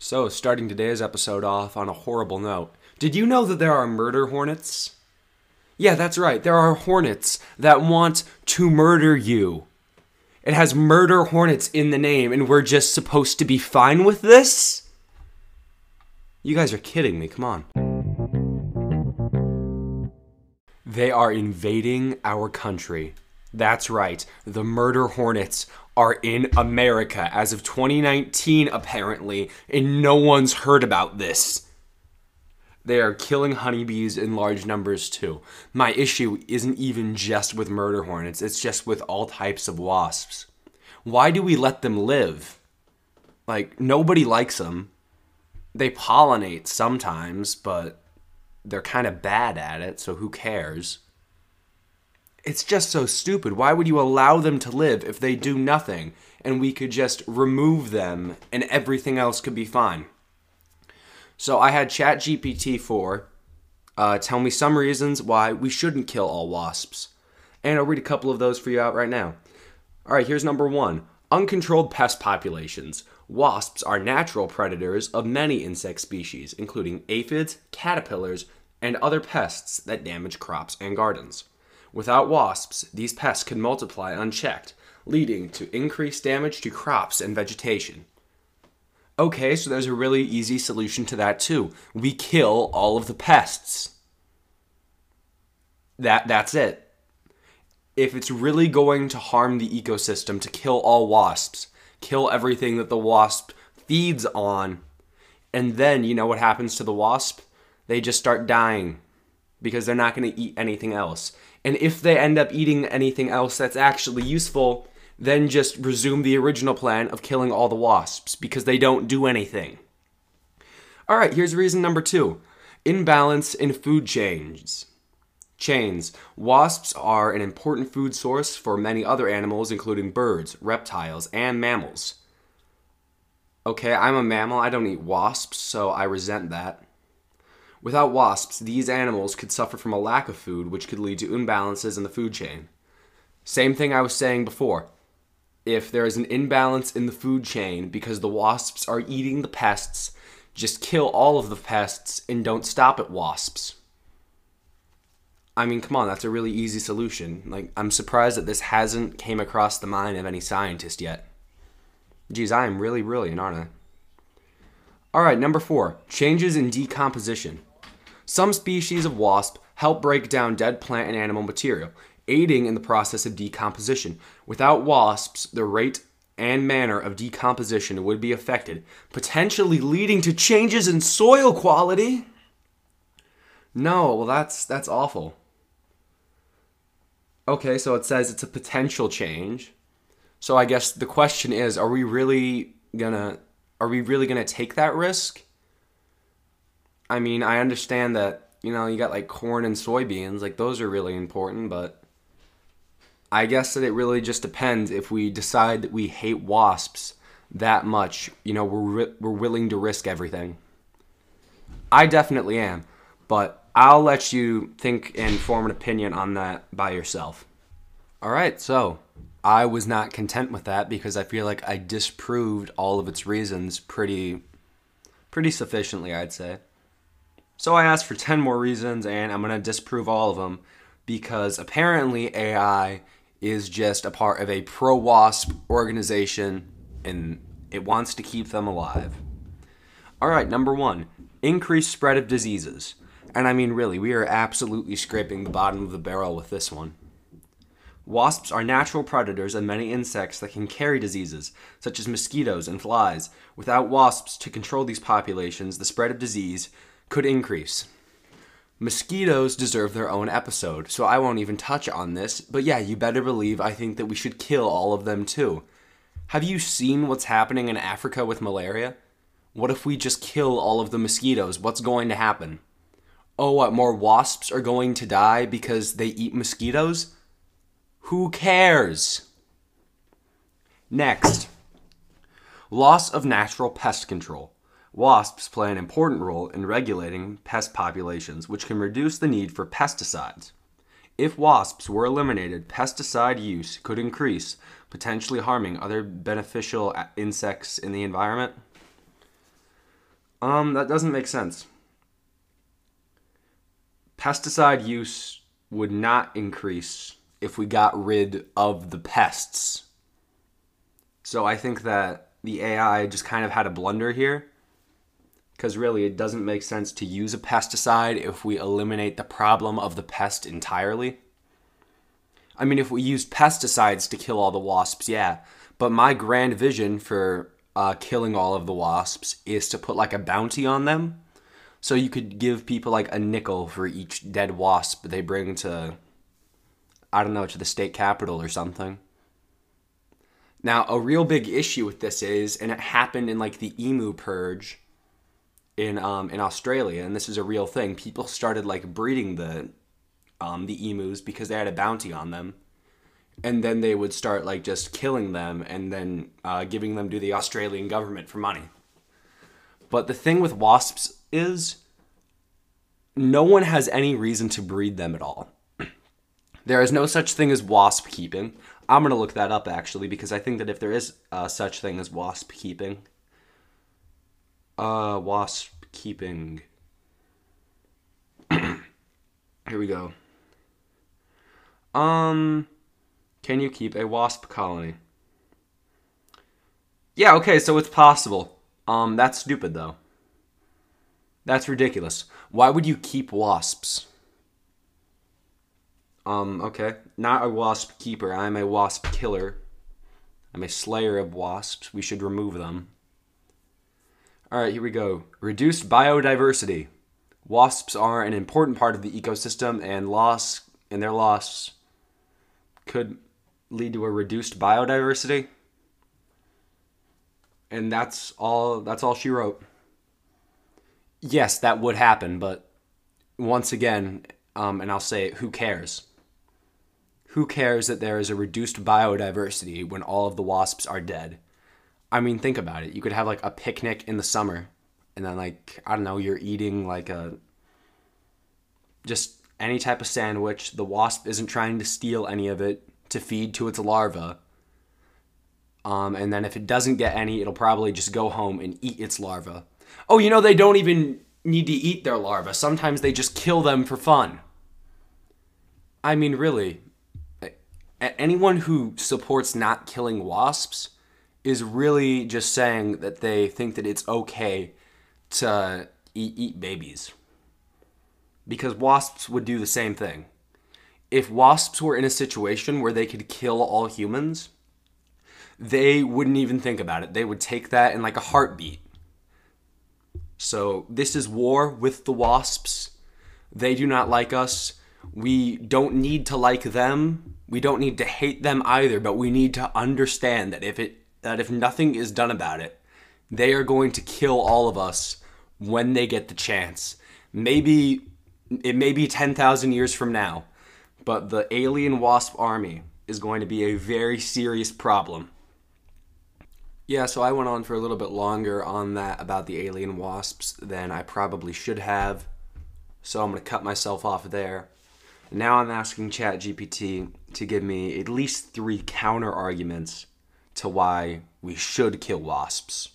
So, starting today's episode off on a horrible note, did you know that there are murder hornets? Yeah, that's right. There are hornets that want to murder you. It has murder hornets in the name, and we're just supposed to be fine with this? You guys are kidding me. Come on. They are invading our country. That's right. The murder hornets are in America as of 2019, apparently, and no one's heard about this. They are killing honeybees in large numbers too. My issue isn't even just with murder hornets, it's just with all types of wasps. Why do we let them live? Like, nobody likes them. They pollinate sometimes, but they're kind of bad at it, so who cares? It's just so stupid. Why would you allow them to live if they do nothing and we could just remove them and everything else could be fine? So I had ChatGPT 4 uh, tell me some reasons why we shouldn't kill all wasps. And I'll read a couple of those for you out right now. All right, here's number one uncontrolled pest populations. Wasps are natural predators of many insect species, including aphids, caterpillars, and other pests that damage crops and gardens. Without wasps, these pests can multiply unchecked, leading to increased damage to crops and vegetation. Okay, so there's a really easy solution to that too. We kill all of the pests. That that's it. If it's really going to harm the ecosystem to kill all wasps, kill everything that the wasp feeds on, and then you know what happens to the wasp? They just start dying because they're not going to eat anything else. And if they end up eating anything else that's actually useful, then just resume the original plan of killing all the wasps because they don't do anything. All right, here's reason number two imbalance in food chains. Chains. Wasps are an important food source for many other animals, including birds, reptiles, and mammals. Okay, I'm a mammal. I don't eat wasps, so I resent that. Without wasps, these animals could suffer from a lack of food, which could lead to imbalances in the food chain. Same thing I was saying before if there is an imbalance in the food chain because the wasps are eating the pests, just kill all of the pests and don't stop at wasps. I mean, come on, that's a really easy solution. Like, I'm surprised that this hasn't came across the mind of any scientist yet. Geez, I am really brilliant, aren't I? All right, number four changes in decomposition. Some species of wasp help break down dead plant and animal material, aiding in the process of decomposition. Without wasps, the rate and manner of decomposition would be affected, potentially leading to changes in soil quality. No, well that's that's awful. Okay, so it says it's a potential change. So I guess the question is, are we really gonna are we really gonna take that risk? I mean, I understand that, you know, you got like corn and soybeans, like those are really important, but I guess that it really just depends if we decide that we hate wasps that much, you know, we're we're willing to risk everything. I definitely am, but I'll let you think and form an opinion on that by yourself. All right, so I was not content with that because I feel like I disproved all of its reasons pretty pretty sufficiently, I'd say. So I asked for 10 more reasons and I'm going to disprove all of them because apparently AI is just a part of a pro WASP organization and it wants to keep them alive. All right, number one increased spread of diseases. And I mean, really, we are absolutely scraping the bottom of the barrel with this one. Wasps are natural predators of many insects that can carry diseases, such as mosquitoes and flies. Without wasps to control these populations, the spread of disease could increase. Mosquitoes deserve their own episode, so I won't even touch on this, but yeah, you better believe I think that we should kill all of them too. Have you seen what's happening in Africa with malaria? What if we just kill all of the mosquitoes? What's going to happen? Oh, what, more wasps are going to die because they eat mosquitoes? Who cares? Next, loss of natural pest control. Wasps play an important role in regulating pest populations, which can reduce the need for pesticides. If wasps were eliminated, pesticide use could increase, potentially harming other beneficial insects in the environment. Um, that doesn't make sense. Pesticide use would not increase if we got rid of the pests. So I think that the AI just kind of had a blunder here. Because really, it doesn't make sense to use a pesticide if we eliminate the problem of the pest entirely. I mean, if we used pesticides to kill all the wasps, yeah. But my grand vision for uh, killing all of the wasps is to put like a bounty on them. So you could give people like a nickel for each dead wasp they bring to, I don't know, to the state capitol or something. Now, a real big issue with this is, and it happened in like the emu purge in um, in Australia, and this is a real thing. People started like breeding the um, the emus because they had a bounty on them and then they would start like just killing them and then uh, giving them to the Australian government for money. But the thing with wasps is no one has any reason to breed them at all. There is no such thing as wasp keeping. I'm to look that up actually because I think that if there is uh, such thing as wasp keeping, uh, wasp keeping. Here we go. Um, can you keep a wasp colony? Yeah, okay, so it's possible. Um, that's stupid though. That's ridiculous. Why would you keep wasps? Um, okay. Not a wasp keeper. I'm a wasp killer. I'm a slayer of wasps. We should remove them. Alright, here we go. Reduced biodiversity. Wasps are an important part of the ecosystem and loss and their loss could lead to a reduced biodiversity. And that's all that's all she wrote. Yes, that would happen, but once again, um, and I'll say it, who cares? Who cares that there is a reduced biodiversity when all of the wasps are dead? I mean, think about it. You could have like a picnic in the summer, and then like I don't know, you're eating like a just any type of sandwich. The wasp isn't trying to steal any of it to feed to its larva. Um, and then if it doesn't get any, it'll probably just go home and eat its larva. Oh, you know, they don't even need to eat their larva. Sometimes they just kill them for fun. I mean, really, anyone who supports not killing wasps is really just saying that they think that it's okay to eat, eat babies. Because wasps would do the same thing if wasps were in a situation where they could kill all humans, they wouldn't even think about it. They would take that in like a heartbeat. So, this is war with the wasps. They do not like us. We don't need to like them. We don't need to hate them either, but we need to understand that if it that if nothing is done about it, they are going to kill all of us when they get the chance. Maybe it may be 10,000 years from now but the alien wasp army is going to be a very serious problem. Yeah, so I went on for a little bit longer on that about the alien wasps than I probably should have. So I'm going to cut myself off there. Now I'm asking ChatGPT to give me at least three counter arguments to why we should kill wasps.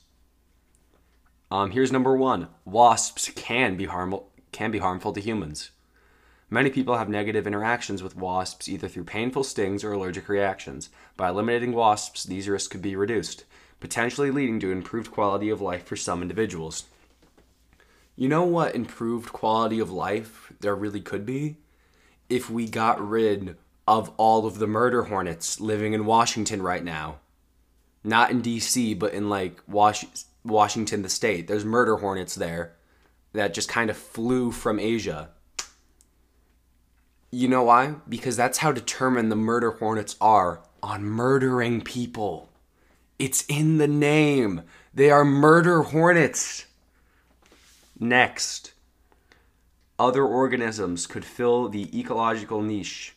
Um, here's number one: wasps can be harmful can be harmful to humans. Many people have negative interactions with wasps either through painful stings or allergic reactions. By eliminating wasps, these risks could be reduced, potentially leading to improved quality of life for some individuals. You know what improved quality of life there really could be? If we got rid of all of the murder hornets living in Washington right now. Not in DC, but in like Was- Washington, the state. There's murder hornets there that just kind of flew from Asia you know why? Because that's how determined the murder hornets are on murdering people. It's in the name. They are murder hornets. Next, other organisms could fill the ecological niche.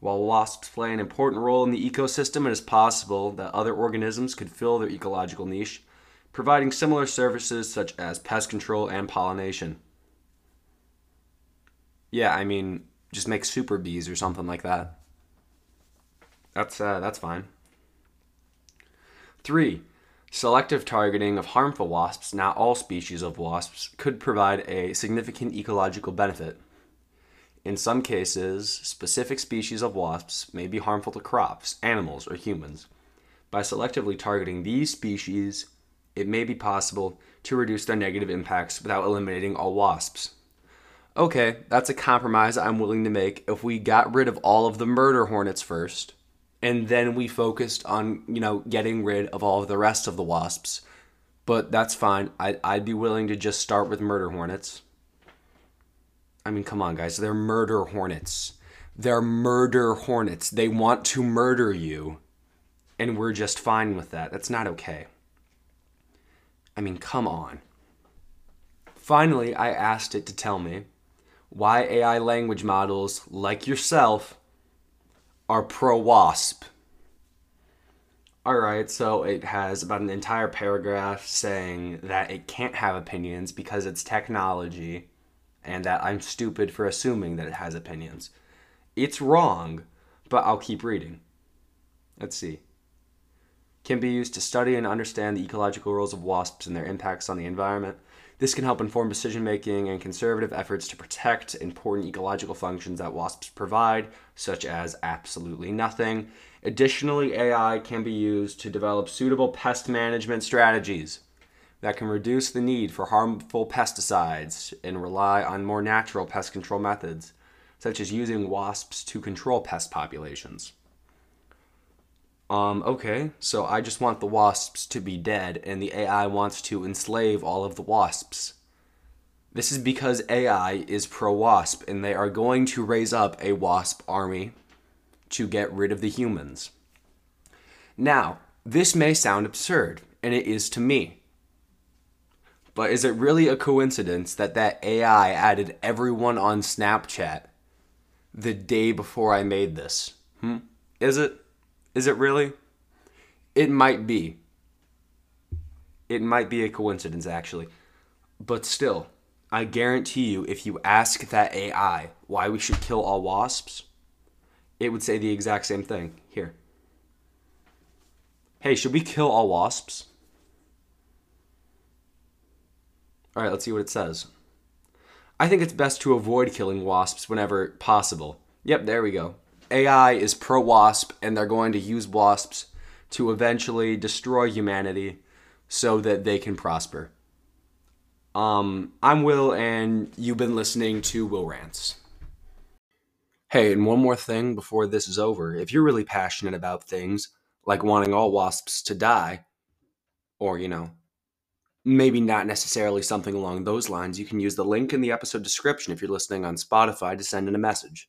While wasps play an important role in the ecosystem, it is possible that other organisms could fill their ecological niche, providing similar services such as pest control and pollination. Yeah, I mean, just make super bees or something like that. That's uh, that's fine. Three, Selective targeting of harmful wasps, not all species of wasps, could provide a significant ecological benefit. In some cases, specific species of wasps may be harmful to crops, animals, or humans. By selectively targeting these species, it may be possible to reduce their negative impacts without eliminating all wasps. Okay, that's a compromise I'm willing to make if we got rid of all of the murder hornets first, and then we focused on, you know, getting rid of all of the rest of the wasps. But that's fine. I, I'd be willing to just start with murder hornets. I mean, come on, guys. They're murder hornets. They're murder hornets. They want to murder you. And we're just fine with that. That's not okay. I mean, come on. Finally, I asked it to tell me why AI language models like yourself are pro WASP. Alright, so it has about an entire paragraph saying that it can't have opinions because it's technology and that I'm stupid for assuming that it has opinions. It's wrong, but I'll keep reading. Let's see. Can be used to study and understand the ecological roles of wasps and their impacts on the environment. This can help inform decision making and conservative efforts to protect important ecological functions that wasps provide, such as absolutely nothing. Additionally, AI can be used to develop suitable pest management strategies that can reduce the need for harmful pesticides and rely on more natural pest control methods, such as using wasps to control pest populations. Um, okay, so I just want the wasps to be dead, and the AI wants to enslave all of the wasps. This is because AI is pro wasp, and they are going to raise up a wasp army to get rid of the humans. Now, this may sound absurd, and it is to me. But is it really a coincidence that that AI added everyone on Snapchat the day before I made this? Hmm? Is it? Is it really? It might be. It might be a coincidence, actually. But still, I guarantee you, if you ask that AI why we should kill all wasps, it would say the exact same thing. Here. Hey, should we kill all wasps? All right, let's see what it says. I think it's best to avoid killing wasps whenever possible. Yep, there we go. AI is pro wasp, and they're going to use wasps to eventually destroy humanity so that they can prosper. Um, I'm Will, and you've been listening to Will Rants. Hey, and one more thing before this is over. If you're really passionate about things like wanting all wasps to die, or, you know, maybe not necessarily something along those lines, you can use the link in the episode description if you're listening on Spotify to send in a message.